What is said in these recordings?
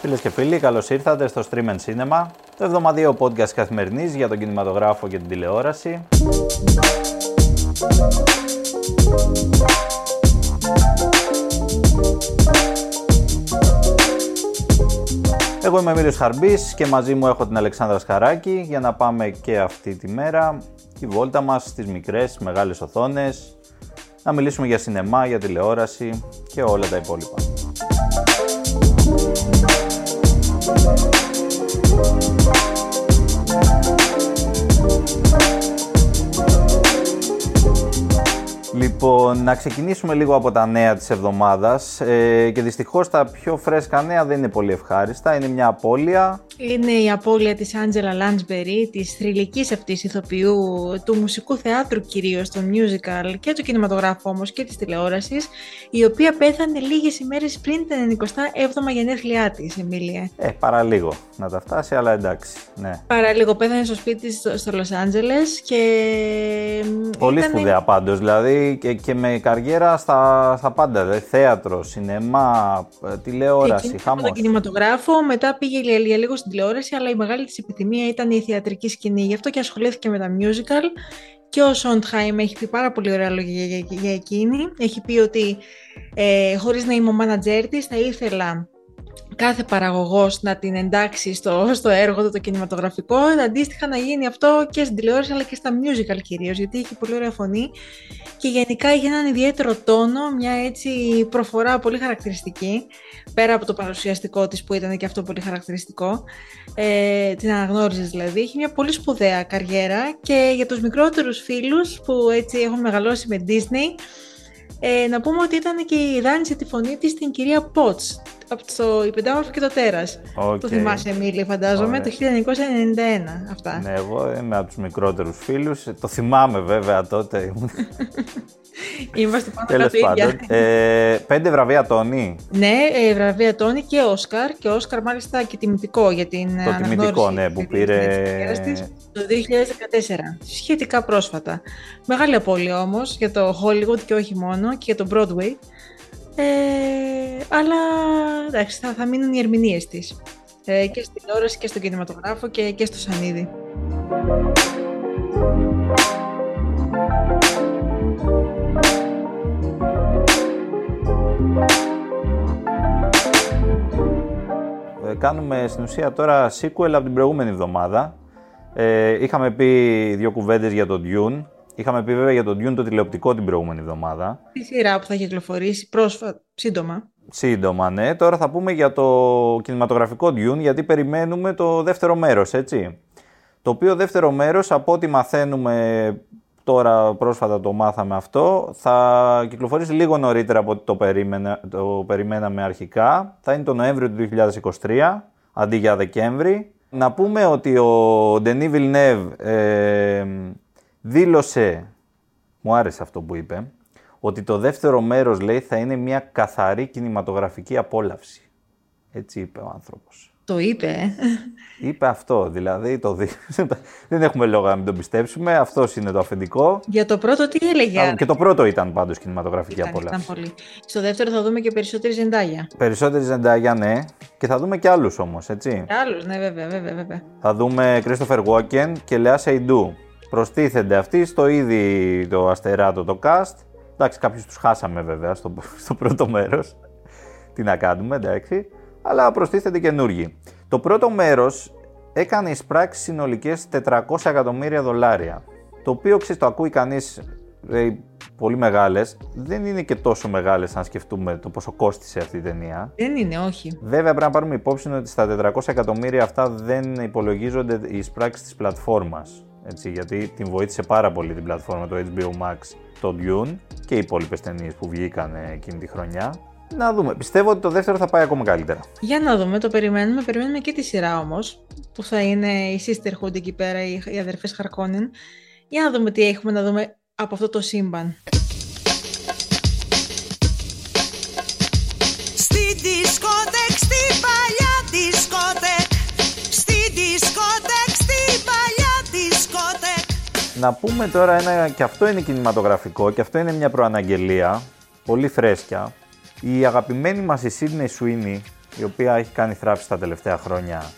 Φίλες και φίλοι, καλώς ήρθατε στο Stream and Cinema, το εβδομαδιαίο podcast καθημερινής για τον κινηματογράφο και την τηλεόραση. Εγώ είμαι ο Μύριος Χαρμπής και μαζί μου έχω την Αλεξάνδρα Σκαράκη για να πάμε και αυτή τη μέρα τη βόλτα μας στις μικρές, μεγάλες οθόνες, να μιλήσουμε για σινεμά, για τηλεόραση και όλα τα υπόλοιπα. Λοιπόν, να ξεκινήσουμε λίγο από τα νέα της εβδομάδας ε, και δυστυχώς τα πιο φρέσκα νέα δεν είναι πολύ ευχάριστα. Είναι μια απώλεια. Είναι η απώλεια της Άντζελα Λάντσμπερι, της θρηλυκής αυτής ηθοποιού του μουσικού θεάτρου κυρίως, του musical και του κινηματογράφου όμως και της τηλεόρασης, η οποία πέθανε λίγες ημέρες πριν την 97η γενέθλιά της, Εμίλια. Ε, παραλίγο να τα φτάσει, αλλά εντάξει. Ναι. Παραλίγο, πέθανε στο σπίτι της στο, στο Λος Άντζελες και... Πολύ ήταν- σπουδαία πάντως, δηλαδή και, και με καριέρα στα, στα πάντα, δηλαδή, θέατρο, σινεμά, ε, τηλεόραση, Ξεκίνησε από χαμός. τον κινηματογράφο, μετά πήγε για, για λίγο στην τηλεόραση, αλλά η μεγάλη της επιθυμία ήταν η θεατρική σκηνή. Γι' αυτό και ασχολήθηκε με τα musical. Και ο Σόντχαϊμ έχει πει πάρα πολύ ωραία λόγια για, για, για εκείνη. Έχει πει ότι ε, χωρίς να είμαι ο μάνατζέρ της, θα ήθελα κάθε παραγωγός να την εντάξει στο, στο έργο του το κινηματογραφικό, αντίστοιχα να γίνει αυτό και στην τηλεόραση αλλά και στα musical κυρίως, γιατί έχει πολύ ωραία φωνή και γενικά είχε έναν ιδιαίτερο τόνο, μια έτσι προφορά πολύ χαρακτηριστική, πέρα από το παρουσιαστικό της που ήταν και αυτό πολύ χαρακτηριστικό, ε, την αναγνώριζες δηλαδή, έχει μια πολύ σπουδαία καριέρα και για τους μικρότερους φίλους που έτσι έχουν μεγαλώσει με Disney, ε, να πούμε ότι ήταν και η δάνεισε τη φωνή της στην κυρία Πότς, από το «Η Πεντάμορφη και το Τέρας». Οκ. Το θυμάσαι, Εμίλη, φαντάζομαι, Ωραία. το 1991 αυτά. Ναι, εγώ είμαι από τους μικρότερους φίλους. Ε, Το θυμάμαι βέβαια τότε. ήμουν- Είμαστε πάνω Τέλος κάτω ίδια. πάντων. Ε, πέντε βραβεία Τόνι. Ναι, ε, βραβεία Τόνι και Όσκαρ και Όσκαρ μάλιστα και τιμητικό για την Το αναγνώριση τιμητικό, ναι, της που ταινίας πήρε- της καριέρας της το 2014, σχετικά πρόσφατα. Μεγάλη απώλεια όμως για το Hollywood και όχι μόνο και για το Broadway. Ε, αλλά εντάξει, θα, θα μείνουν οι ερμηνείες της. Ε, και στην τηλεόραση και στον κινηματογράφο και, και στο Σανίδι. Ε, κάνουμε στην ουσία τώρα sequel από την προηγούμενη εβδομάδα. Ε, είχαμε πει δύο κουβέντες για τον Dune. Είχαμε πει βέβαια για τον Dune το τηλεοπτικό την προηγούμενη εβδομάδα. Τη σειρά που θα κυκλοφορήσει πρόσφατα, σύντομα. Σύντομα, ναι. Τώρα θα πούμε για το κινηματογραφικό Dune, γιατί περιμένουμε το δεύτερο μέρος, έτσι. Το οποίο δεύτερο μέρος, από ό,τι μαθαίνουμε τώρα πρόσφατα το μάθαμε αυτό, θα κυκλοφορήσει λίγο νωρίτερα από ό,τι το, περίμενα, το περιμέναμε αρχικά. Θα είναι το Νοέμβριο του 2023, αντί για Δεκέμβρη. Να πούμε ότι ο Denis Villeneuve ε, δήλωσε, μου άρεσε αυτό που είπε, ότι το δεύτερο μέρος λέει θα είναι μια καθαρή κινηματογραφική απόλαυση. Έτσι είπε ο άνθρωπος. Το είπε, ε. Είπε αυτό, δηλαδή το δι... δεν έχουμε λόγο να μην τον πιστέψουμε, αυτός είναι το αφεντικό. Για το πρώτο τι έλεγε; Και το πρώτο ήταν πάντως κινηματογραφική Ήταν, απόλαυση. ήταν πολύ. Στο δεύτερο θα δούμε και περισσότερη ζεντάγια. Περισσότερη ζεντάγια, ναι, και θα δούμε και άλλους όμως, έτσι. Και άλλους, ναι, βέβαια, βέβαια, βέβαια. Θα δούμε Christopher Walken και Lea Seydoux. Προστίθενται αυτοί στο ήδη το αστεράτο το cast. Εντάξει, κάποιους τους χάσαμε βέβαια στο, στο πρώτο μέρος. Τι να κάνουμε, εντάξει. Αλλά προστίθενται καινούργοι. Το πρώτο μέρος έκανε εισπράξεις συνολικές 400 εκατομμύρια δολάρια. Το οποίο, ξέρεις, το ακούει κανείς λέει, πολύ μεγάλες. Δεν είναι και τόσο μεγάλες αν σκεφτούμε το πόσο κόστισε αυτή η ταινία. Δεν είναι, όχι. Βέβαια, πρέπει να πάρουμε υπόψη ότι στα 400 εκατομμύρια αυτά δεν υπολογίζονται οι εισπράξεις της πλατφόρμας. Έτσι, γιατί την βοήθησε πάρα πολύ την πλατφόρμα, το HBO Max, το Dune και οι υπόλοιπες ταινίες που βγήκαν εκείνη τη χρονιά. Να δούμε. Πιστεύω ότι το δεύτερο θα πάει ακόμα καλύτερα. Για να δούμε, το περιμένουμε. Περιμένουμε και τη σειρά όμως, που θα είναι η Sisterhood εκεί πέρα, οι, οι αδερφές Χαρκόνιν. Για να δούμε τι έχουμε να δούμε από αυτό το σύμπαν. Να πούμε τώρα ένα, και αυτό είναι κινηματογραφικό και αυτό είναι μια προαναγγελία, πολύ φρέσκια. Η αγαπημένη μας η Sydney Sweeney, η οποία έχει κάνει θράψη τα τελευταία χρόνια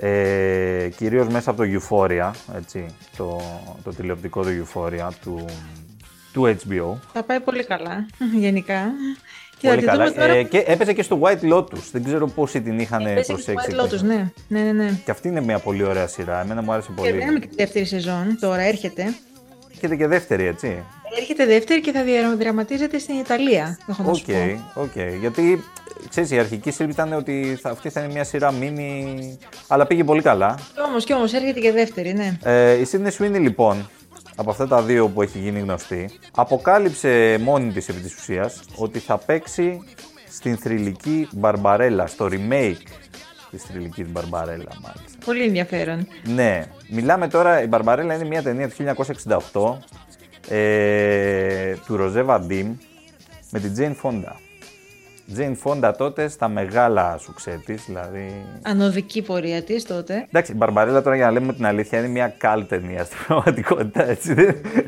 ε, κυρίως μέσα από το Euphoria, έτσι, το, το τηλεοπτικό του Euphoria του, του HBO. Θα πάει πολύ καλά, γενικά. Και Πολύ θα τη καλά. δούμε τώρα... Ε, και έπαιζε και στο White Lotus. Δεν ξέρω πόσοι την είχαν Παίζει και στο προσέξει. White Lotus, ναι. Ναι, ναι, ναι. Και αυτή είναι μια πολύ ωραία σειρά. Εμένα μου άρεσε πολύ. Περιμένουμε και τη δεύτερη σεζόν, τώρα έρχεται. Έχετε και δεύτερη, έτσι. Έρχεται δεύτερη και θα διαδραματίζεται στην Ιταλία, έχω να Οκ, σου πω. οκ. Γιατί ξέρεις, η αρχική σύλληψη ήταν ότι θα, αυτή θα είναι μια σειρά μίνι, αλλά πήγε πολύ καλά. Κι όμως, κι όμως, έρχεται και δεύτερη, ναι. Ε, η Sydney Sweeney λοιπόν, από αυτά τα δύο που έχει γίνει γνωστή, αποκάλυψε μόνη της επί της ουσίας ότι θα παίξει στην θρυλική Μπαρμπαρέλα, στο remake της θρυλικής Μπαρμπαρέλα μάλιστα. Πολύ ενδιαφέρον. Ναι, μιλάμε τώρα, η Μπαρμπαρέλα είναι μια ταινία του 1968 ε, του Ροζέ Βαντίμ με την Jane Fonda. Jane Fonda τότε στα μεγάλα σουξέ της, δηλαδή... Ανωδική πορεία της τότε. Εντάξει, η Μπαρμπαρέλα τώρα για να λέμε την αλήθεια είναι μια καλ ταινία στην πραγματικότητα, έτσι.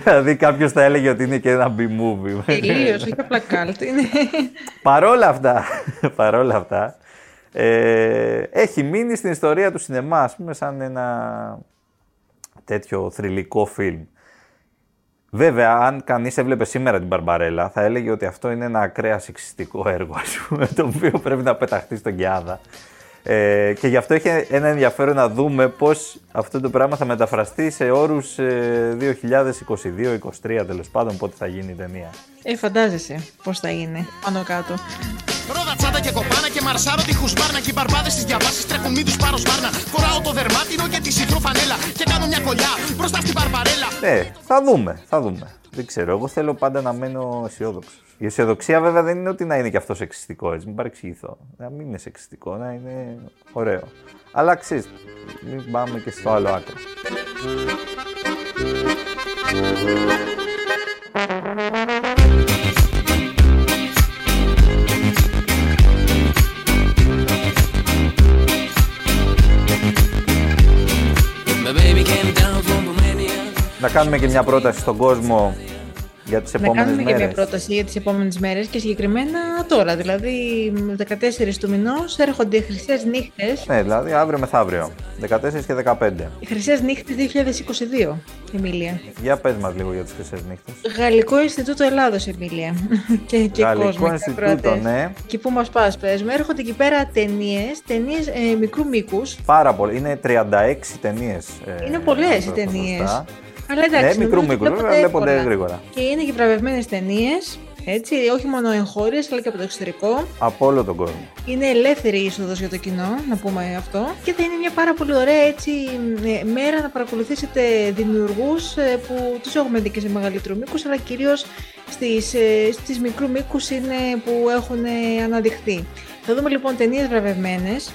δηλαδή κάποιος θα έλεγε ότι είναι και ένα B-movie. Τελείως, όχι απλά κάλτ. Είναι... παρόλα αυτά, παρόλα αυτά ε, έχει μείνει στην ιστορία του σινεμά, ας πούμε, σαν ένα τέτοιο θρηλυκό φιλμ. Βέβαια, αν κανείς έβλεπε σήμερα την Μπαρμπαρέλα, θα έλεγε ότι αυτό είναι ένα ακραία σεξιστικό έργο, ας πούμε, το οποίο πρέπει να πεταχτεί στον Κιάδα. Ε, και γι' αυτό έχει ένα ενδιαφέρον να δούμε πώς αυτό το πράγμα θα μεταφραστεί σε όρους ε, 2022-2023 τέλος πάντων, πότε θα γίνει η ταινία. Ε, φαντάζεσαι πώς θα είναι πάνω κάτω. Ρόδα τσάντα και κοπάνα και μαρσάρω τη χουσμπάρνα. Και οι μπαρμπάδες τη διαβάσεις τρέχουν μη τους πάρω σπάρνα. Φοράω το δερμάτινο και τη σιτρό φανέλα. Και κάνω μια κολλιά μπροστά στην μπαρμπαρέλα. Ναι, θα δούμε, θα δούμε. Δεν ξέρω, εγώ θέλω πάντα να μένω αισιόδοξος. Η αισιοδοξία βέβαια δεν είναι ότι να είναι και αυτό σεξιστικό, έτσι, μην παρεξηγηθώ. Να μην είναι σεξιστικό, να είναι ωραίο. Αλλά ξέρεις, μην πάμε και στο άλλο άκρο. My Να κάνουμε και μια πρόταση στον κόσμο για τις Να επόμενες κάνουμε και μέρες. μια πρόταση για τις επόμενες μέρες και συγκεκριμένα τώρα, δηλαδή 14 του μηνός έρχονται οι Χρυσές Νύχτες, Ναι, δηλαδή αύριο μεθαύριο, 14 και 15. οι Χρυσές Νύχτες 2022, Εμίλια. Για πες μας λίγο για τις χρυσές νύχτες. Γαλλικό Ινστιτούτο Ελλάδος, Εμίλια. και, και Γαλλικό κόσμος, και Ινστιτούτο, ακροατές. ναι. Και πού μας πας, πες μου, έρχονται εκεί πέρα ταινίες, ταινίες ε, μικρού μήκους. Πάρα πολύ. Είναι 36 ταινίες. ε, Είναι πολλές οι εδώ ταινίες. μπροστά. Αλλά εντάξει, Ναι, μικρού νομίζω ότι μήκους, βέβαια, βλέπονται εύκολα. γρήγορα. Και είναι και βραβευμένες ταινίες, έτσι, όχι μόνο εγχώριες, αλλά και από το εξωτερικό. Από όλο τον κόσμο. Είναι ελεύθερη η είσοδος για το κοινό, να πούμε αυτό. Και θα είναι μια πάρα πολύ ωραία έτσι, ε, μέρα να παρακολουθήσετε δημιουργούς ε, που τους έχουμε δει και σε μεγαλύτερου μήκους, αλλά κυρίως στις, ε, στις μικρού μήκους είναι που έχουν ε, αναδειχθεί. Θα δούμε λοιπόν ταινίες βραβευμένες.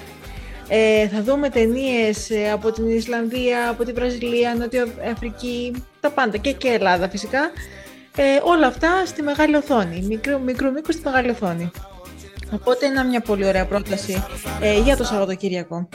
Ε, θα δούμε ταινίες από την Ισλανδία, από τη Βραζιλία, Νότια Αφρική, τα πάντα και, και Ελλάδα φυσικά. Ε, όλα αυτά στη μεγάλη οθόνη, μικρού, μικρού μήκους στη μεγάλη οθόνη. Οπότε είναι μια πολύ ωραία πρόταση ε, για το Σαββατοκύριακο.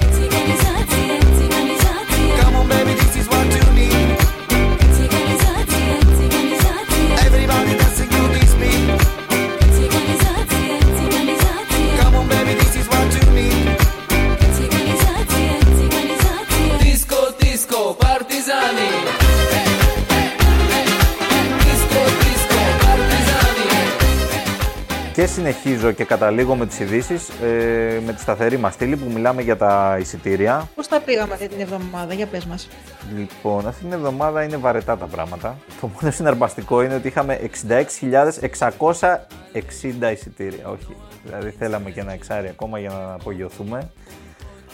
Και συνεχίζω και καταλήγω με τις ειδήσεις ε, με τη σταθερή μας στήλη που μιλάμε για τα εισιτήρια. Πώς τα πήγαμε αυτή την εβδομάδα, για πες μας. Λοιπόν, αυτή την εβδομάδα είναι βαρετά τα πράγματα. Το μόνο συναρπαστικό είναι ότι είχαμε 66.660 εισιτήρια. Όχι, δηλαδή θέλαμε και ένα εξάρι ακόμα για να απογειωθούμε.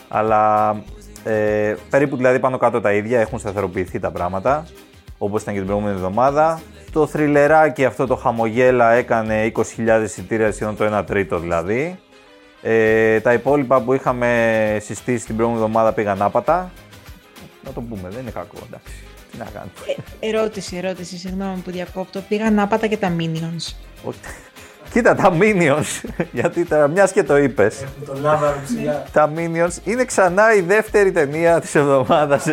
Αλλά ε, περίπου δηλαδή πάνω κάτω τα ίδια έχουν σταθεροποιηθεί τα πράγματα. Όπως ήταν και την προηγούμενη εβδομάδα. Το θριλεράκι αυτό το χαμογέλα έκανε 20.000 εισιτήρια σχεδόν το 1 τρίτο δηλαδή. Ε, τα υπόλοιπα που είχαμε συστήσει την προηγούμενη εβδομάδα πήγαν άπατα. Να το πούμε, δεν είναι κακό, εντάξει. Τι να κάνουμε. Ε, ερώτηση, ερώτηση, συγγνώμη που διακόπτω. Πήγαν άπατα και τα Minions. Όχι. Κοίτα τα Minions, γιατί τώρα μιας και το είπες. Το λάβαρο ψηλά. Τα Minions είναι ξανά η δεύτερη ταινία της εβδομάδας.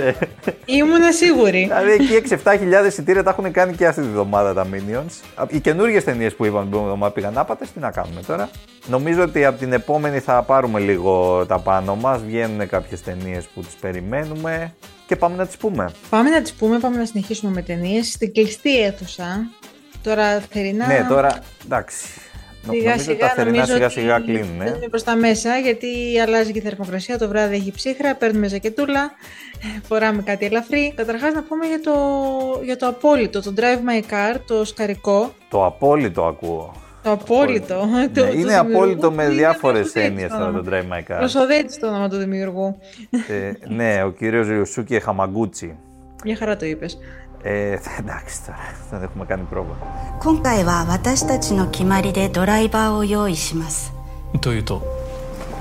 Ήμουνα σίγουρη. δηλαδή εκεί 6-7 χιλιάδες εισιτήρια τα έχουν κάνει και αυτή τη βδομάδα τα Minions. Οι καινούργιες ταινίες που είπαμε την προηγούμενη εβδομάδα πήγαν άπατες, τι να κάνουμε τώρα. Νομίζω ότι από την επόμενη θα πάρουμε λίγο τα πάνω μας. Βγαίνουν κάποιες ταινίες που τις περιμένουμε και πάμε να τις πούμε. Πάμε να τις πούμε, πάμε να συνεχίσουμε με ταινίες στην κλειστή αίθουσα. Τώρα θερινά. Ναι, τώρα εντάξει. Νο- Σιγά νομίζω ότι σιγά, τα θερινά νομίζω σιγά ότι σιγά κλείνουν. ε. μπαίνουμε προς τα μέσα γιατί αλλάζει και η θερμοκρασία, το βράδυ έχει ψύχρα, παίρνουμε ζακετούλα, φοράμε κάτι ελαφρύ. Καταρχάς να πούμε για το, για το απόλυτο, το Drive My Car, το σκαρικό. Το απόλυτο ακούω. Το απόλυτο. το- Ναι, του είναι δημιουργού απόλυτο που με είναι διάφορες προσοδέτης έννοιες το τώρα το όνομα. Drive My Car. Προσοδέτης το όνομα του δημιουργού. ε, ναι, ο κύριος Ριουσούκι Χαμαγκούτσι. Μια χαρά το είπες. Ε, εντάξει τώρα, δεν έχουμε κάνει πρόβα. 今回は私たちの決まりでドライバーを用意しますというと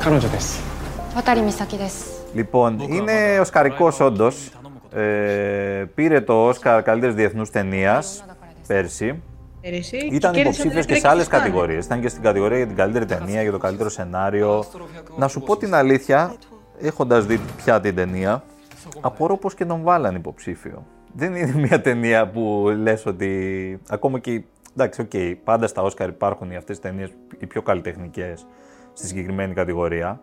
彼女です。渡美咲です。 Λοιπόν, είναι οσκαρικό όντω. Ε, πήρε το Όσκαρ καλύτερη διεθνού ταινία πέρσι. Πέρυσι. Ήταν και κέρδισε υποψήφιο δεύτερη και σε άλλε στις Κάνες. κατηγορίε. Ήταν και στην κατηγορία για την καλύτερη ταινία, για το καλύτερο σενάριο. Να σου πω την αλήθεια, έχοντα δει πια την ταινία, απορώ πώ και τον βάλαν υποψήφιο. Δεν είναι μια ταινία που λες ότι. Ακόμα και. Εντάξει, οκ, πάντα στα Όσκαρ υπάρχουν αυτές τις ταινίες οι πιο καλλιτεχνικές στη συγκεκριμένη κατηγορία.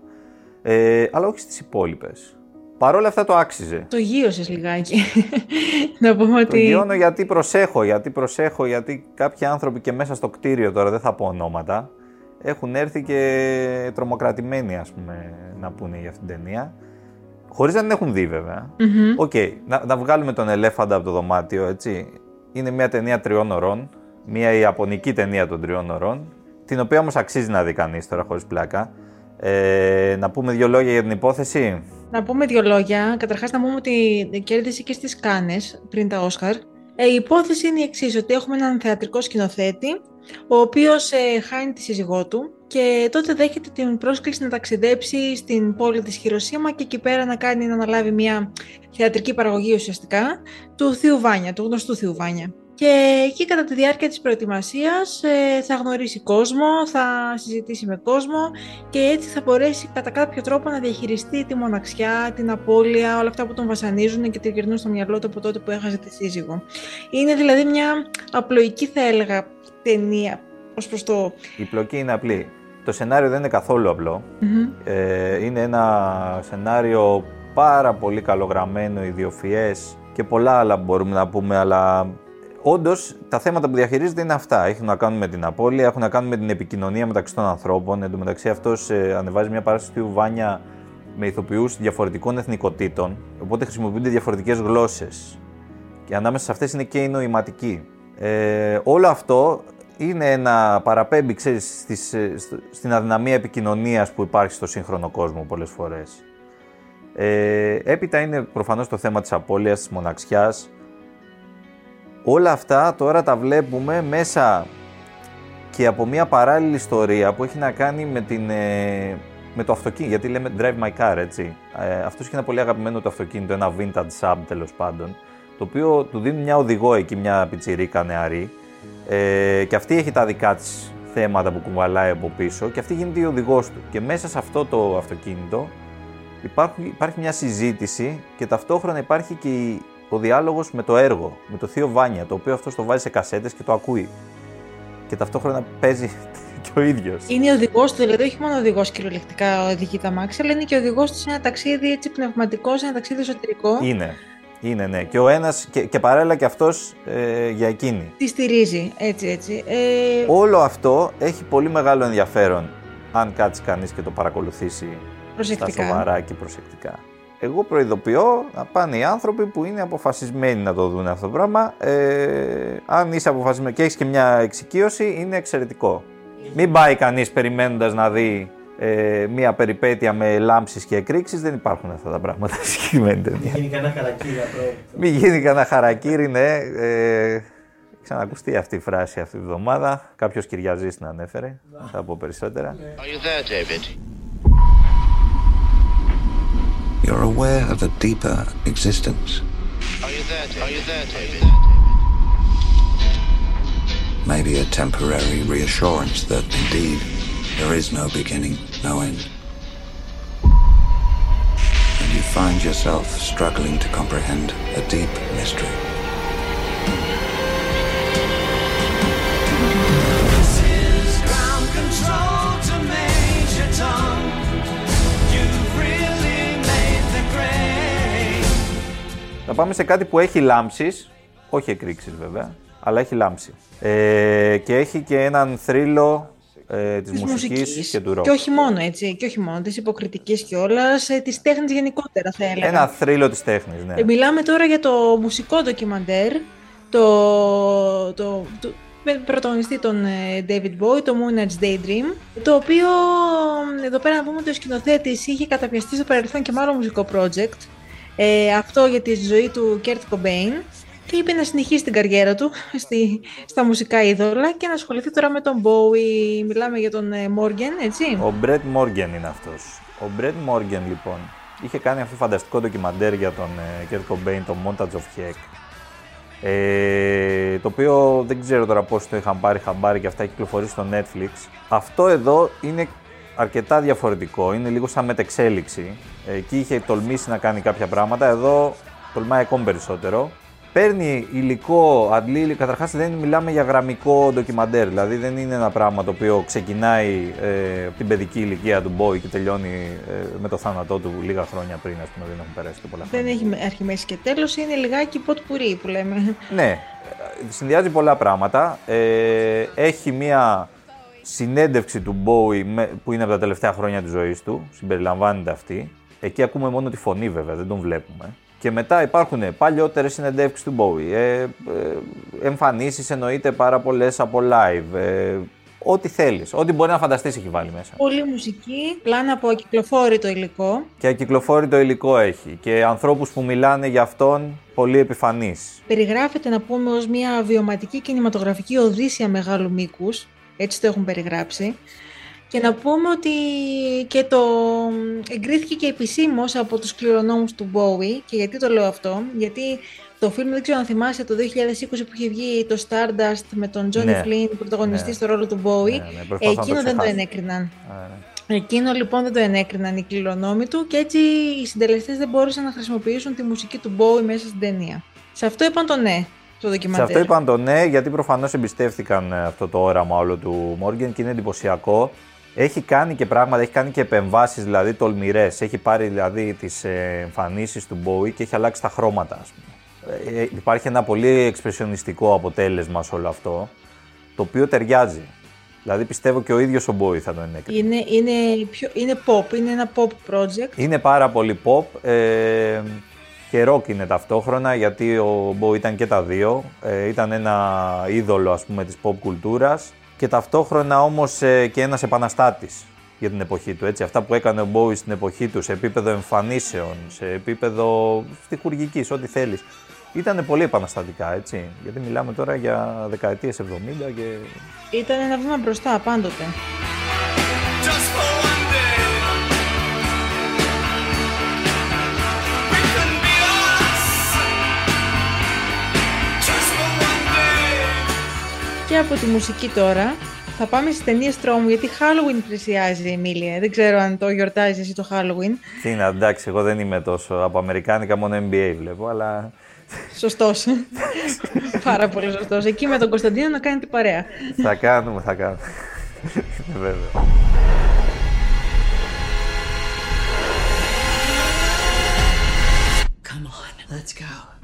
Ε, αλλά όχι στις υπόλοιπες. Παρ' όλα αυτά το άξιζε. Το γείωσες λιγάκι. να πούμε Το ότι... γειώνω γιατί προσέχω, γιατί προσέχω, γιατί κάποιοι άνθρωποι και μέσα στο κτίριο τώρα, δεν θα πω ονόματα, έχουν έρθει και τρομοκρατημένοι, ας πούμε, να πούνε για αυτήν την ταινία. Χωρίς να την έχουν δει βέβαια. Μμμ. Οκ, να, να βγάλουμε τον ελέφαντα από το δωμάτιο, έτσι. Είναι μια ταινία τριών ωρών, μια ιαπωνική ταινία των τριών ωρών, την οποία όμως αξίζει να δει κανείς τώρα χωρίς πλάκα. Ε, να πούμε δύο λόγια για την υπόθεση; Να πούμε δύο λόγια. Καταρχάς να πούμε ότι κέρδισε και στις Κάνες πριν τα Όσκαρ. Ε, η υπόθεση είναι η εξής ότι έχουμε έναν θεατρικό σκηνοθέτη, ο οποίος ε, χάνει τη σύζυγό του και τότε δέχεται την πρόσκληση να ταξιδέψει στην πόλη της Χειροσύμα και εκεί πέρα να κάνει να αναλάβει μια θεατρική παραγωγή ουσιαστικά του Θείου Βάνια, του γνωστού Θείου Βάνια. Και εκεί κατά τη διάρκεια της προετοιμασίας ε, θα γνωρίσει κόσμο, θα συζητήσει με κόσμο και έτσι θα μπορέσει κατά κάποιο τρόπο να διαχειριστεί τη μοναξιά, την απώλεια, όλα αυτά που τον βασανίζουν και την γυρνούν στο μυαλό του από τότε που έχασε τη σύζυγο. Είναι δηλαδή μια απλοϊκή θα έλεγα ταινία ως προς το... Η πλοκή είναι απλή. Το σενάριο δεν είναι καθόλου απλό. Μμμ. Ε, είναι ένα σενάριο πάρα πολύ καλογραμμένο, ιδιοφιές και πολλά άλλα μπορούμε να πούμε, αλλά όντως τα θέματα που διαχειρίζεται είναι αυτά. Έχουν να κάνουν με την απώλεια, έχουν να κάνουν με την επικοινωνία μεταξύ των ανθρώπων. Εν τω μεταξύ, αυτός ανεβάζει μια παράσταση του Βάνια με ηθοποιούς διαφορετικών εθνικοτήτων, οπότε χρησιμοποιούνται διαφορετικές γλώσσες. Και ανάμεσα σε αυτές είναι και η νοηματική. Ε, όλο αυτό είναι ένα παραπέμπει, ξέρεις, στις, ε, στο- στην αδυναμία επικοινωνίας που υπάρχει στο σύγχρονο κόσμο πολλές φορές. Ε, έπειτα είναι προφανώς το θέμα της απώλειας, της μοναξιάς. Όλα αυτά τώρα τα βλέπουμε μέσα και από μια παράλληλη ιστορία που έχει να κάνει με, την, ε, με το αυτοκίνητο, γιατί λέμε Drive My Car, έτσι. Ε, αυτός είχε ένα πολύ αγαπημένο το αυτοκίνητο, ένα vintage sub τέλος πάντων, το οποίο του δίνει μια οδηγό εκεί, μια πιτσιρίκα νεαρή, ε, και αυτή έχει τα δικά της θέματα που κουβαλάει από πίσω και αυτή γίνεται η οδηγός του. Και μέσα σε αυτό το αυτοκίνητο υπάρχει, υπάρχει μια συζήτηση και ταυτόχρονα υπάρχει και η- ο διάλογος με το έργο, με το θείο Βάνια, το οποίο αυτός το βάζει σε κασέτες και το ακούει. Και ταυτόχρονα παίζει και ο ίδιος. Είναι οδηγός του, δηλαδή όχι μόνο οδηγός κυριολεκτικά οδηγεί τα μάξι, αλλά είναι και οδηγός του σε ένα ταξίδι έτσι πνευματικό, σε ένα ταξίδι εσωτερικό. Είναι, είναι ναι. Και ο ένας, και, και παράλληλα και αυτός ε, για εκείνη. Τη στηρίζει, έτσι έτσι. Ε, Όλο αυτό έχει πολύ μεγάλο ενδιαφέρον αν κάτσει κανείς και το παρακολουθήσει Προσεκτικά. στα σοβαρά και προσεκτικά. Εγώ προειδοποιώ να πάνε οι άνθρωποι που είναι αποφασισμένοι να το δουν αυτό το πράγμα. Ε, αν είσαι αποφασισμένος και έχεις και μια εξοικείωση, είναι εξαιρετικό. Μην πάει κανείς περιμένοντας να δει ε, μια περιπέτεια με λάμψεις και εκρήξεις. Δεν υπάρχουν αυτά τα πράγματα στη συγκεκριμένη ταινία. Γίνει κανένα χαρακτήρα πρώτο. Μην γίνει κανένα χαρακτήρι, ναι. Ε, ξανακουστεί αυτή η φράση αυτή τη βδομάδα. Κάποιος Κυριαζή την ανέφερε. Θα πω περισσότερα. Are you there, David? You're aware of a deeper existence. Are you there, David? Are you there, David? maybe a temporary reassurance that indeed there is no beginning, θα πάμε σε κάτι που έχει λάμψης, όχι εκρήξεις βέβαια, αλλά έχει λάμψη ε, και έχει και έναν thriller ε, της, Της μουσικής, και του ροκ. Και όχι μόνο, έτσι. Και όχι μόνο. Της υποκριτικής κιόλας, ε, της τέχνης γενικότερα θα έλεγα. Ένα θρύλο της τέχνης, ναι. Ε, μιλάμε τώρα για το μουσικό ντοκιμαντέρ, το, το, το με πρωταγωνιστή τον ε, David Bowie, το Moonage Daydream, το οποίο ε, εδώ πέρα να πούμε ότι ο σκηνοθέτης είχε καταπιαστεί στο παρελθόν και με άλλο μουσικό project, ε, αυτό για τη ζωή του Kurt Cobain και είπε να συνεχίσει την καριέρα του στη, στα μουσικά είδωλα και να ασχοληθεί τώρα με τον Bowie. Μιλάμε για τον ε, Morgan, έτσι. Ο Μπρέτ Μόργεν είναι αυτός. Ο Μπρέτ Μόργεν λοιπόν είχε κάνει αυτό το φανταστικό ντοκιμαντέρ για τον ε, Kurt Cobain, το Montage of Heck. Ε, το οποίο δεν ξέρω τώρα πώς το είχαν πάρει χαμπάρι και αυτά έχει κυκλοφορήσει στο Netflix. Αυτό εδώ είναι αρκετά διαφορετικό, είναι λίγο σαν μετεξέλιξη. Ε, Εκεί είχε τολμήσει να κάνει κάποια πράγματα, εδώ τολμάει ακόμη περισσότερο. Παίρνει υλικό, αντλεί, καταρχάς δεν μιλάμε για γραμμικό ντοκιμαντέρ, δηλαδή δεν είναι ένα πράγμα το οποίο ξεκινάει ε, από την παιδική ηλικία του Boy και τελειώνει ε, με το θάνατό του λίγα χρόνια πριν, ας πούμε, δεν έχουν περάσει και πολλά χρόνια. Δεν έχει με- αρχή, μέση και τέλος, είναι λιγάκι ποτ πουρί που λέμε. Ναι, ε, συνδυάζει πολλά πράγματα. Ε, έχει μία συνέντευξη του Bowie με- που είναι από τα τελευταία χρόνια της ζωής του, συμπεριλαμβάνεται αυτή. Εκεί ακούμε μόνο τη φωνή βέβαια, δεν τον βλέπουμε. Και μετά υπάρχουν παλιότερες συνεντεύξεις του Bowie, ε, ε, εμφανίσεις εννοείται πάρα πολλές από live, ε, ό,τι θέλεις, ό,τι μπορεί να φανταστείς έχει βάλει μέσα. Πολύ μουσική, πλάνα από ακυκλοφόρητο υλικό. Και ακυκλοφόρητο υλικό έχει και ανθρώπους που μιλάνε για αυτόν πολύ επιφανείς. Περιγράφεται να πούμε ως μια βιωματική κινηματογραφική οδύσσια μεγάλου μήκους, έτσι το έχουν περιγράψει. Και να πούμε ότι και το εγκρίθηκε και επισήμως από τους κληρονόμους του Bowie. Και γιατί το λέω αυτό, γιατί το φιλμ δεν ξέρω αν θυμάσαι το 2020 που είχε βγει το Stardust με τον Johnny Ναι. Flynn πρωταγωνιστής Ναι. στο ρόλο του Bowie, Ναι, ναι, προσπαθώ να το εκείνο δεν το ξεχάσω. ενέκριναν. Α, ναι. Εκείνο λοιπόν δεν το ενέκριναν οι κληρονόμοι του και έτσι οι συντελεστές δεν μπόρεσαν να χρησιμοποιήσουν τη μουσική του Bowie μέσα στην ταινία. Σε αυτό είπαν το ναι, το Σε ντοκιμαντέρ. αυτό είπαν το ναι, γιατί προφανώς εμπιστεύτηκαν ε, αυτό το όραμα όλο του Μόργεν και είναι εντυπωσιακό. Έχει κάνει και πράγματα, έχει κάνει και επεμβάσεις δηλαδή τολμηρές. Έχει πάρει δηλαδή τις εμφανίσεις του Bowie και έχει αλλάξει τα χρώματα, ας πούμε. Ε, υπάρχει ένα πολύ εξπρεσιονιστικό αποτέλεσμα σε όλο αυτό, το οποίο ταιριάζει. Δηλαδή πιστεύω και ο ίδιος ο Bowie θα το ενέκρινε. Είναι, είναι, πιο, είναι pop, είναι ένα pop project. Είναι πάρα πολύ pop ε, και rock είναι ταυτόχρονα γιατί ο Μπο ήταν και τα δύο. Ε, ήταν ένα είδωλο ας πούμε της pop κουλτούρας και ταυτόχρονα όμως ε, και ένας επαναστάτης για την εποχή του. Έτσι. Αυτά που έκανε ο Bowie στην εποχή του σε επίπεδο εμφανίσεων, σε επίπεδο στιχουργικής, ό,τι θέλεις. Ήταν πολύ επαναστατικά, έτσι. Γιατί μιλάμε τώρα για δεκαετίες 70 και Ήταν ένα βήμα μπροστά πάντοτε. Και από τη μουσική τώρα θα πάμε στις ταινίες τρόμου γιατί Halloween πλησιάζει η Εμίλια. Δεν ξέρω αν το γιορτάζεις εσύ το Halloween. Τι να, εντάξει, εγώ δεν είμαι τόσο από Αμερικάνικα, μόνο NBA βλέπω, αλλά Σωστός. Πάρα πολύ σωστός. Εκεί με τον Κωνσταντίνο να κάνει την παρέα. θα κάνουμε, θα κάνουμε. Βέβαια. Come on, let's go.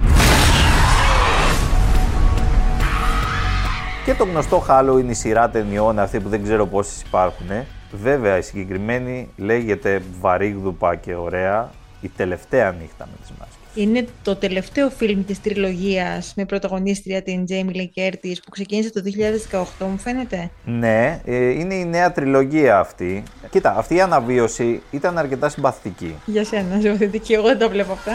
Και το γνωστό Halloween, η σειρά ταινιών αυτή που δεν ξέρω πόσες υπάρχουν. Βέβαια, η συγκεκριμένη λέγεται βαρύγδουπα και ωραία η τελευταία νύχτα με τις μάσκες. Είναι το τελευταίο φιλμ της τριλογίας με πρωταγωνίστρια την Jamie Lee Curtis που ξεκίνησε το 2018 μου φαίνεται; Ναι, ε, είναι η νέα τριλογία αυτή. Κοίτα, αυτή η αναβίωση ήταν αρκετά συμπαθητική. Για σένα, συμπαθητική, εγώ δεν τα βλέπω αυτά.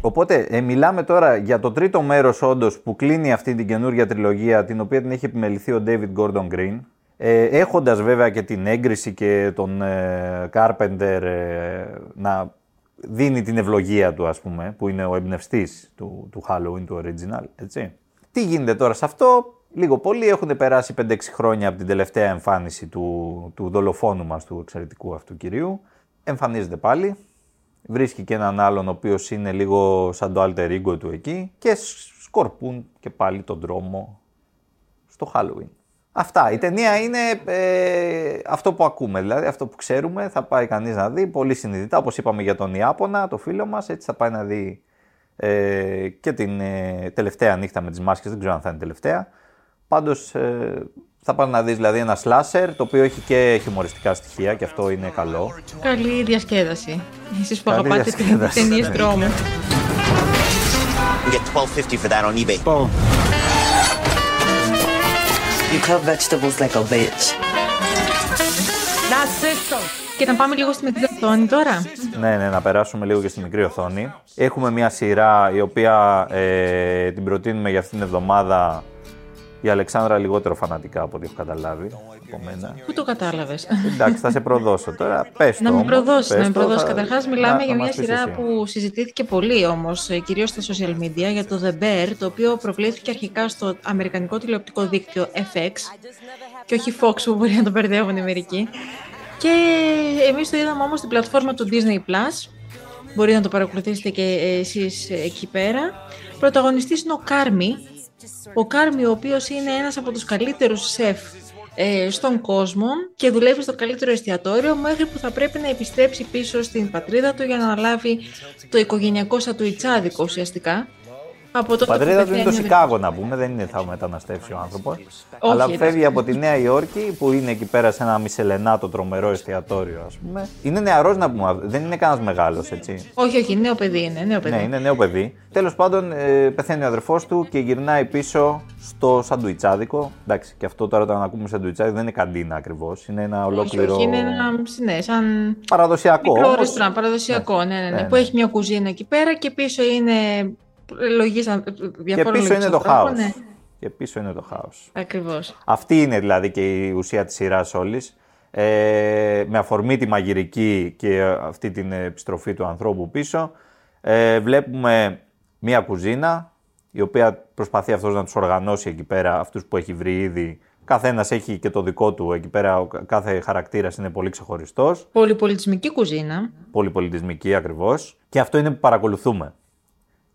Οπότε, ε, μιλάμε τώρα για το τρίτο μέρος όντως που κλείνει αυτή την καινούργια τριλογία, την οποία την έχει επιμεληθεί ο David Gordon Green. Ε, έχοντας βέβαια και την έγκριση και τον ε, Carpenter ε, να δίνει την ευλογία του, ας πούμε, που είναι ο εμπνευστής του, του Halloween, του original, έτσι. Τι γίνεται τώρα σε αυτό, λίγο πολύ έχουν περάσει 5-6 χρόνια από την τελευταία εμφάνιση του, του δολοφόνου μας, του εξαιρετικού αυτού κυρίου. Εμφανίζεται πάλι, βρίσκει και έναν άλλον ο οποίος είναι λίγο σαν το alter ego του εκεί και σκορπούν και πάλι τον δρόμο στο Halloween. Αυτά. Η ταινία είναι ε, αυτό που ακούμε, δηλαδή αυτό που ξέρουμε. Θα πάει κανείς να δει πολύ συνειδητά, όπως είπαμε για τον Ιάπωνα, το φίλο μας, έτσι θα πάει να δει ε, και την ε, τελευταία νύχτα με τις μάσκες, δεν ξέρω αν θα είναι τελευταία. Πάντως ε, θα πάει να δεις δηλαδή ένα σλάσερ, το οποίο έχει και χιουμοριστικά στοιχεία και αυτό είναι καλό. Καλή διασκέδαση. Εσείς που Καλή αγαπάτε διασκέδαση. ταινίες τρόμου. You get 12.50 for that on eBay. You cut vegetables like a bitch. Και να πάμε λίγο στη μικρή οθόνη τώρα. Ναι, ναι, να περάσουμε λίγο και στη μικρή οθόνη. Έχουμε μια σειρά η οποία ε, την προτείνουμε για αυτήν την εβδομάδα η Αλεξάνδρα λιγότερο φανατικά από ό,τι έχω καταλάβει από μένα. Πού το κατάλαβες; Εντάξει, θα σε προδώσω τώρα. Πες το Να με όμως, προδώσεις, πες να με το, προδώσεις. θα- Καταρχάς, να- μιλάμε θα για μια μας πεις σειρά εσύ. που συζητήθηκε πολύ όμως, κυρίως στα social media, για το The Bear, το οποίο προβλήθηκε αρχικά στο αμερικανικό τηλεοπτικό δίκτυο FX και όχι Fox που μπορεί να το μπερδεύουν οι μερικοί. Και εμείς το είδαμε όμως στην πλατφόρμα του Disney Plus. Μπορείτε να το παρακολουθήσετε και εσείς εκεί πέρα. Πρωταγωνιστής είναι ο Κάρμι. Ο Κάρμι, ο οποίος είναι ένας από τους καλύτερους σεφ ε, στον κόσμο και δουλεύει στο καλύτερο εστιατόριο μέχρι που θα πρέπει να επιστρέψει πίσω στην πατρίδα του για να αναλάβει το οικογενειακό σατουιτσάδικο ουσιαστικά. Από Η τότε πατρίδα που του είναι το πεθαίνει ο Σικάγο να πούμε, δεν είναι θα μεταναστεύσει ο άνθρωπος. Όχι, Αλλά εντάξει. φεύγει από τη Νέα Υόρκη που είναι εκεί πέρα σε ένα μισελενάτο τρομερό εστιατόριο, ας πούμε. Είναι νεαρός να πούμε, δεν είναι κανένας μεγάλος, έτσι. Όχι, όχι, νέο παιδί είναι, νέο παιδί. Ναι, είναι νέο παιδί. Τέλος πάντων, ε, πεθαίνει ο αδερφός του και γυρνάει πίσω στο σαντουιτσάδικο. Εντάξει, και αυτό τώρα όταν ακούμε σαντουιτσάδικο δεν είναι καντίνα ακριβώς. Είναι ένα Όχι, ολόκληρο. όχι, είναι ένα, ναι, σαν Παραδοσιακό. μικρό όμως. ρεστοράν, παραδοσιακό, ναι, ναι, ναι, Ναι, που ναι. έχει μια κουζίνα εκεί πέρα και πίσω είναι λογίζα, Και διαφόρων πίσω είναι το λογιστικών χάος. τρόπων, Ναι, Και πίσω είναι το χάος. ακριβώς. Αυτή είναι δηλαδή και η ουσία της σειράς όλης. Ε, με αφορμή τη μαγειρική και αυτή την επιστροφή του ανθρώπου πίσω, ε, βλέπουμε μία κουζίνα, η οποία προσπαθεί αυτός να τους οργανώσει εκεί πέρα, αυτούς που έχει βρει ήδη. Καθένας έχει και το δικό του εκεί πέρα, ο κάθε χαρακτήρας είναι πολύ ξεχωριστός, Πολυπολιτισμική κουζίνα. πολυπολιτισμική ακριβώς. Και αυτό είναι που παρακολουθούμε.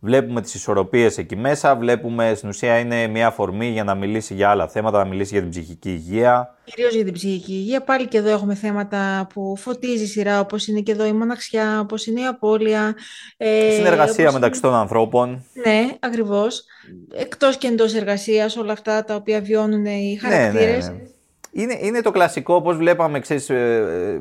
Βλέπουμε τις ισορροπίες εκεί μέσα, βλέπουμε στην ουσία είναι μια αφορμή για να μιλήσει για άλλα θέματα, να μιλήσει για την ψυχική υγεία, Κυρίως για την ψυχική υγεία. Πάλι και εδώ έχουμε θέματα που φωτίζει η σειρά, όπως είναι και εδώ η μοναξιά, όπως είναι η απώλεια. Ε, Συνεργασία όπως μεταξύ των ανθρώπων. Ναι, ακριβώς. Εκτός και εντός εργασίας, όλα αυτά τα οποία βιώνουν οι Ναι, ναι, χαρακτήρες. ναι. Είναι, είναι το κλασικό, όπως βλέπαμε, ξέρεις, ε,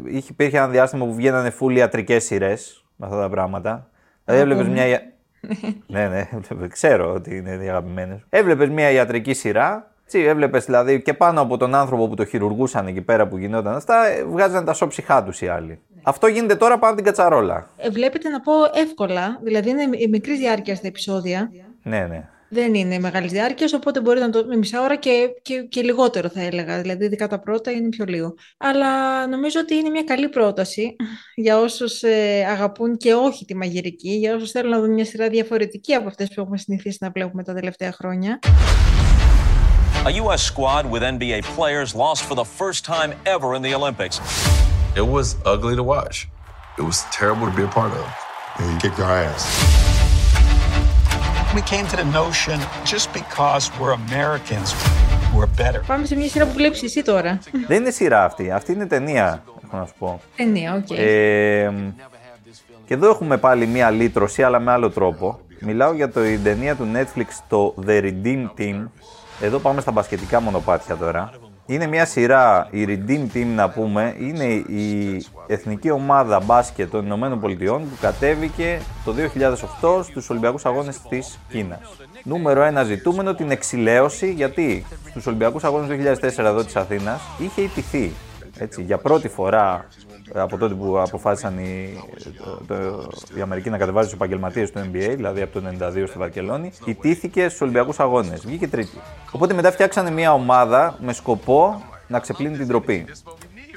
ε, είχε- υπήρχε ένα διάστημα που βγαίνανε φουλ ιατρικές σειρές με αυτά τα πράγματα. Δηλαδή έβλεπες μια... ια- ναι, ναι, έβλεπες, ξέρω ότι είναι οι αγαπημένες. Έβλεπες μια ιατρική σειρά, έτσι, έβλεπες δηλαδή και πάνω από τον άνθρωπο που το χειρουργούσαν εκεί πέρα που γινόταν αυτά, ε, βγάζανε τα σώψυχά τους οι άλλοι. Αυτό γίνεται τώρα πάνω από την κατσαρόλα. Ε, βλέπετε να πω εύκολα, δηλαδή είναι η μικρή διάρκεια στα επεισόδια. Ναι, ναι. Δεν είναι μεγάλης διάρκειας, οπότε μπορείτε να το με μισά ώρα και, και, και λιγότερο θα έλεγα. Δηλαδή, ειδικά τα πρώτα είναι πιο λίγο. Αλλά νομίζω ότι είναι μια καλή πρόταση για όσους ε, αγαπούν και όχι τη μαγειρική, για όσους θέλουν να δουν μια σειρά διαφορετική από αυτές που έχουμε συνηθίσει να βλέπουμε τα τελευταία χρόνια. A U.S. squad with NBA players lost for the first time ever in the Olympics. It was ugly to watch. It was terrible to be a part of. And you kicked our ass. We came to the notion just because we're Americans, we're better. Πάμε σε μια σειρά που βλέπεις εσύ τώρα. Δεν είναι σειρά αυτή, αυτή είναι ταινία, έχω να σου πω. Ταινία, οκ. Ε, και εδώ έχουμε πάλι μία λύτρωση, αλλά με άλλο τρόπο. Μιλάω για το, η ταινία του Netflix, το The Redeem Team. Εδώ πάμε στα μπασκετικά μονοπάτια τώρα. Είναι μια σειρά, η Redeem Team να πούμε, είναι η εθνική ομάδα μπάσκετ των Ηνωμένων Πολιτειών που κατέβηκε το 2008 στους Ολυμπιακούς Αγώνες της Κίνας. Νούμερο ένα ζητούμενο την εξηλαίωση, γιατί στους Ολυμπιακούς Αγώνες του 2004 εδώ της Αθήνας είχε ιτηθεί. Έτσι, για πρώτη φορά από τότε που αποφάσισαν οι, το, το, η Αμερική να κατεβάζει τους επαγγελματίες του NBA, δηλαδή από το 92 στη Βαρκελόνη, ιτήθηκε στους Ολυμπιακούς Αγώνες. Βγήκε τρίτη. Οπότε μετά φτιάξανε μια ομάδα με σκοπό να ξεπλύνει την τροπή.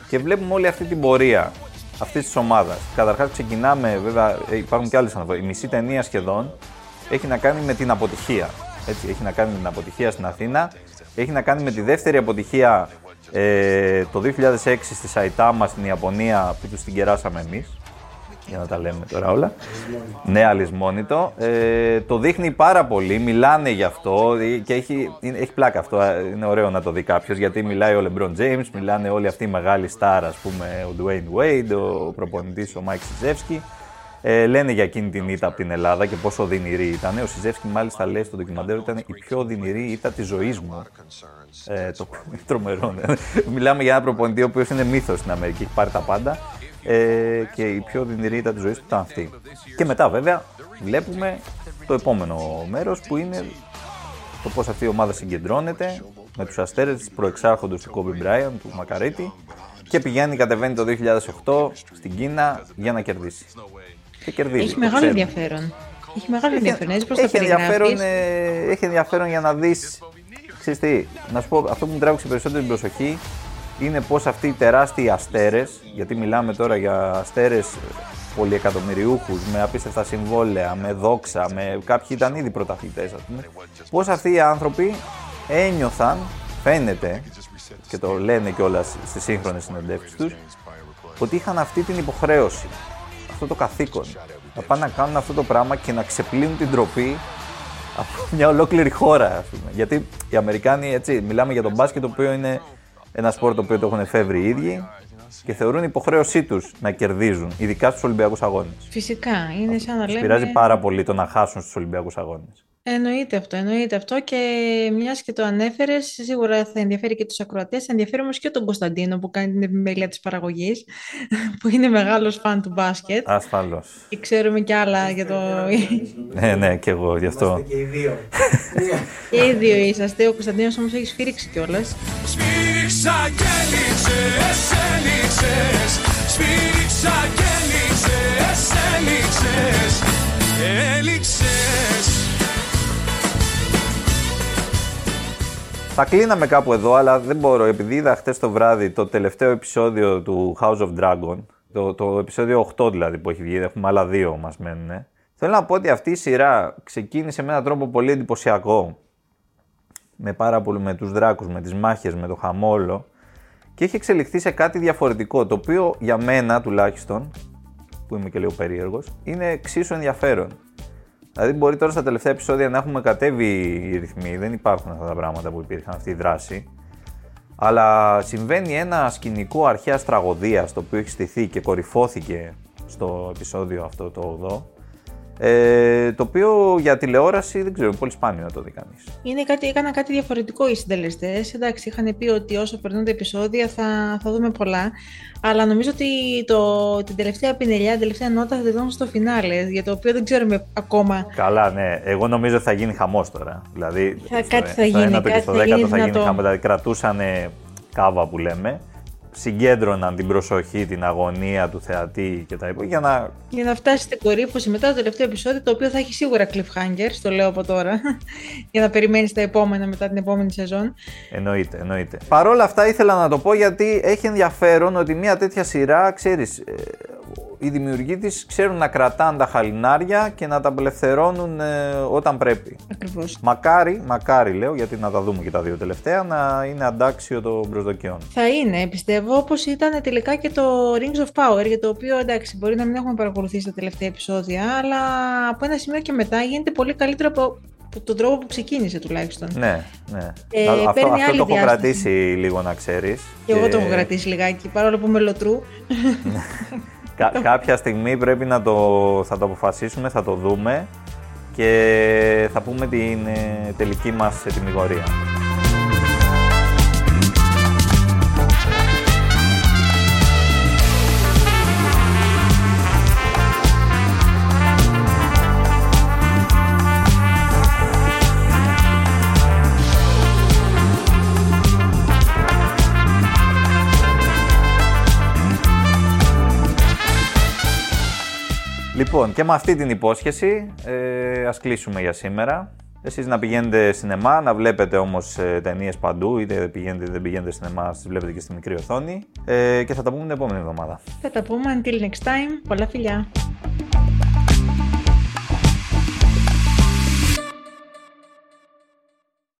Και βλέπουμε όλη αυτή την πορεία αυτής της ομάδας. Καταρχάς, ξεκινάμε, βέβαια, ε, υπάρχουν και άλλες αναφορέ. Η μισή ταινία σχεδόν έχει να κάνει με την αποτυχία. Έτσι, έχει να κάνει με την αποτυχία στην Αθήνα. Έχει να κάνει με τη δεύτερη αποτυχία ε, το 2006 στη Σαϊτάμα στην Ιαπωνία που τους την κεράσαμε εμείς. Για να τα λέμε τώρα όλα. Ναι, αλυσμόνητο. Ε, το δείχνει πάρα πολύ, μιλάνε γι' αυτό ε, και έχει, είναι- έχει πλάκα αυτό. ε, Είναι ωραίο να το δει κάποιος γιατί μιλάει ο LeBron James, μιλάνε όλοι αυτοί οι μεγάλοι στάρ, ας πούμε, ο Dwayne Wade, ο προπονητής ο Mike Σιζεύσκι. Ε, λένε για εκείνη την ήττα από την Ελλάδα και πόσο οδυνηρή ήταν. Ο Σιζεύσκι μάλιστα λέει στο ντοκιμαντέρ ότι ήταν η πιο οδυνηρή ήττα της ζωής μου. Ε, το οποίο είναι τρομερό. ναι. Μιλάμε για ένα προπονητή ο οποίος είναι μύθος στην Αμερική, έχει πάρει τα πάντα. Ε, και η πιο οδυνηρή ήττα της ζωής του ήταν αυτή. Και μετά βέβαια βλέπουμε το επόμενο μέρος που είναι το πώς αυτή η ομάδα συγκεντρώνεται με τους αστέρες της προεξάρχοντος του Kobe Bryant, του Μακαρίτη και πηγαίνει, κατεβαίνει το 2008 στην Κίνα για να κερδίσει. Και κερδίζει. Έχει το μεγάλο ξέρουμε. ενδιαφέρον. Έχει μεγάλο ενδιαφέρον. Έτσι πώς το Έχει ενδιαφέρον, περιγράφεις. ε, έχει ενδιαφέρον για να δεις, ξέρεις τι, να σου πω, αυτό που μου τράβηξε περισσότερο την προσοχή είναι πως αυτοί οι τεράστιοι αστέρες, γιατί μιλάμε τώρα για αστέρες πολυεκατομμυριούχους, με απίστευτα συμβόλαια, με δόξα, με κάποιοι ήταν ήδη πρωταθλητές, ας πούμε, πως αυτοί οι άνθρωποι ένιωθαν, φαίνεται, και το λένε κιόλας στις σύγχρονες συνεντεύξεις τους, ότι είχαν αυτή την υποχρέωση, αυτό το καθήκον. Να πάνε να κάνουν αυτό το πράγμα και να ξεπλύνουν την τροπή από μια ολόκληρη χώρα, ας πούμε. Γιατί οι Αμερικάνοι, έτσι, μιλάμε για τον μπάσκετ, το οποίο είναι ένα σπορ το οποίο το έχουν εφεύρει οι ίδιοι και θεωρούν υποχρέωσή τους να κερδίζουν, ειδικά στους Ολυμπιακούς Αγώνες. Φυσικά, είναι σαν να Του λέμε... πειράζει πάρα πολύ το να χάσουν στους Ολυμπιακούς Αγώνες. Εννοείται αυτό, εννοείται αυτό και μιας και το ανέφερες, σίγουρα θα ενδιαφέρει και τους ακροατές. Θα ενδιαφέρει όμως και τον Κωνσταντίνο που κάνει την επιμέλεια της παραγωγής, που είναι μεγάλος φαν του μπάσκετ. Ασφαλώς. Και ξέρουμε κι άλλα για το. Ναι, ναι, και εγώ γι' αυτό. Και οι δύο. και οι δύο είσαστε. Ο Κωνσταντίνος όμως έχει σφύριξει κιόλας. Σφίριξα και έλειξες, έλειξες Σφίριξα και έλειξες, έλειξες Θα κλείναμε κάπου εδώ, αλλά δεν μπορώ, επειδή είδα χτες το βράδυ το τελευταίο επεισόδιο του House of Dragon, το, το επεισόδιο 8 δηλαδή που έχει βγει, έχουμε άλλα δύο μας μένουν. Θέλω να πω ότι αυτή η σειρά ξεκίνησε με έναν τρόπο πολύ εντυπωσιακό, με πάρα πολύ με τους δράκους, με τις μάχες, με το χαμόλο και έχει εξελιχθεί σε κάτι διαφορετικό, το οποίο για μένα τουλάχιστον, που είμαι και λίγο περίεργος, είναι εξίσου ενδιαφέρον. Δηλαδή, μπορεί τώρα στα τελευταία επεισόδια να έχουμε κατέβει οι ρυθμοί, δεν υπάρχουν αυτά τα πράγματα που υπήρχαν, αυτή η δράση. Αλλά συμβαίνει ένα σκηνικό αρχαίας τραγωδίας το οποίο έχει στηθεί και κορυφώθηκε στο επεισόδιο αυτό το 8. Ε, το οποίο για τηλεόραση δεν ξέρω, είναι πολύ σπάνιο να το δει κανείς. Είναι κάτι, έκανα κάτι διαφορετικό οι συντελεστές. Εντάξει, είχαν πει ότι όσο περνούν τα επεισόδια θα, θα δούμε πολλά. Αλλά νομίζω ότι το, την τελευταία πινελιά, την τελευταία νότα θα τη δούμε στο φινάλε, για το οποίο δεν ξέρουμε ακόμα. Καλά, ναι. Εγώ νομίζω ότι θα γίνει χαμός τώρα. Δηλαδή, Θα- στο- κάτι θα στο γίνει, ένατο και κάτι στο θα δέκατο γίνει θα γίνει δυνατό. χαμός. Δηλαδή, κρατούσαν κάβα που λέμε. Συγκέντρωναν την προσοχή, την αγωνία του θεατή και τα υπόλοιπα για να Για να φτάσει στην κορύφωση μετά το τελευταίο επεισόδιο, το οποίο θα έχει σίγουρα cliffhanger, το λέω από τώρα, για να περιμένεις τα επόμενα μετά την επόμενη σεζόν. Εννοείται, εννοείται. Παρ' όλα αυτά ήθελα να το πω γιατί έχει ενδιαφέρον ότι μια τέτοια σειρά, ξέρεις, ε, οι δημιουργοί της ξέρουν να κρατάνε τα χαλινάρια και να τα απελευθερώνουν ε, όταν πρέπει. Ακριβώς. Μακάρι, μακάρι λέω, γιατί να τα δούμε και τα δύο τελευταία, να είναι αντάξιο των προσδοκιών. Θα είναι, πιστεύω, όπως ήταν τελικά και το Rings of Power, για το οποίο εντάξει, μπορεί να μην έχουμε παρακολουθήσει τα τελευταία επεισόδια, αλλά από ένα σημείο και μετά γίνεται πολύ καλύτερο από από τον τρόπο που ξεκίνησε τουλάχιστον. Ναι, ναι. Ε, αυτό παίρνει αυτό άλλη το έχω διάσταση. κρατήσει λίγο να ξέρεις. Και εγώ το έχω κρατήσει λιγάκι, παρόλο που είμαι λωτρού. Κα- κάποια στιγμή πρέπει να το, θα το αποφασίσουμε, θα το δούμε και θα πούμε την ε, τελική μας ετοιμιγορία. Λοιπόν, και με αυτή την υπόσχεση ε, ας κλείσουμε για σήμερα. Εσείς να πηγαίνετε σινεμά, να βλέπετε όμως ε, ταινίες παντού, είτε πηγαίνετε είτε δεν πηγαίνετε σινεμά, τις βλέπετε και στη μικρή οθόνη. Ε, και θα τα πούμε την επόμενη εβδομάδα. Θα τα πούμε until next time. Πολλά φιλιά.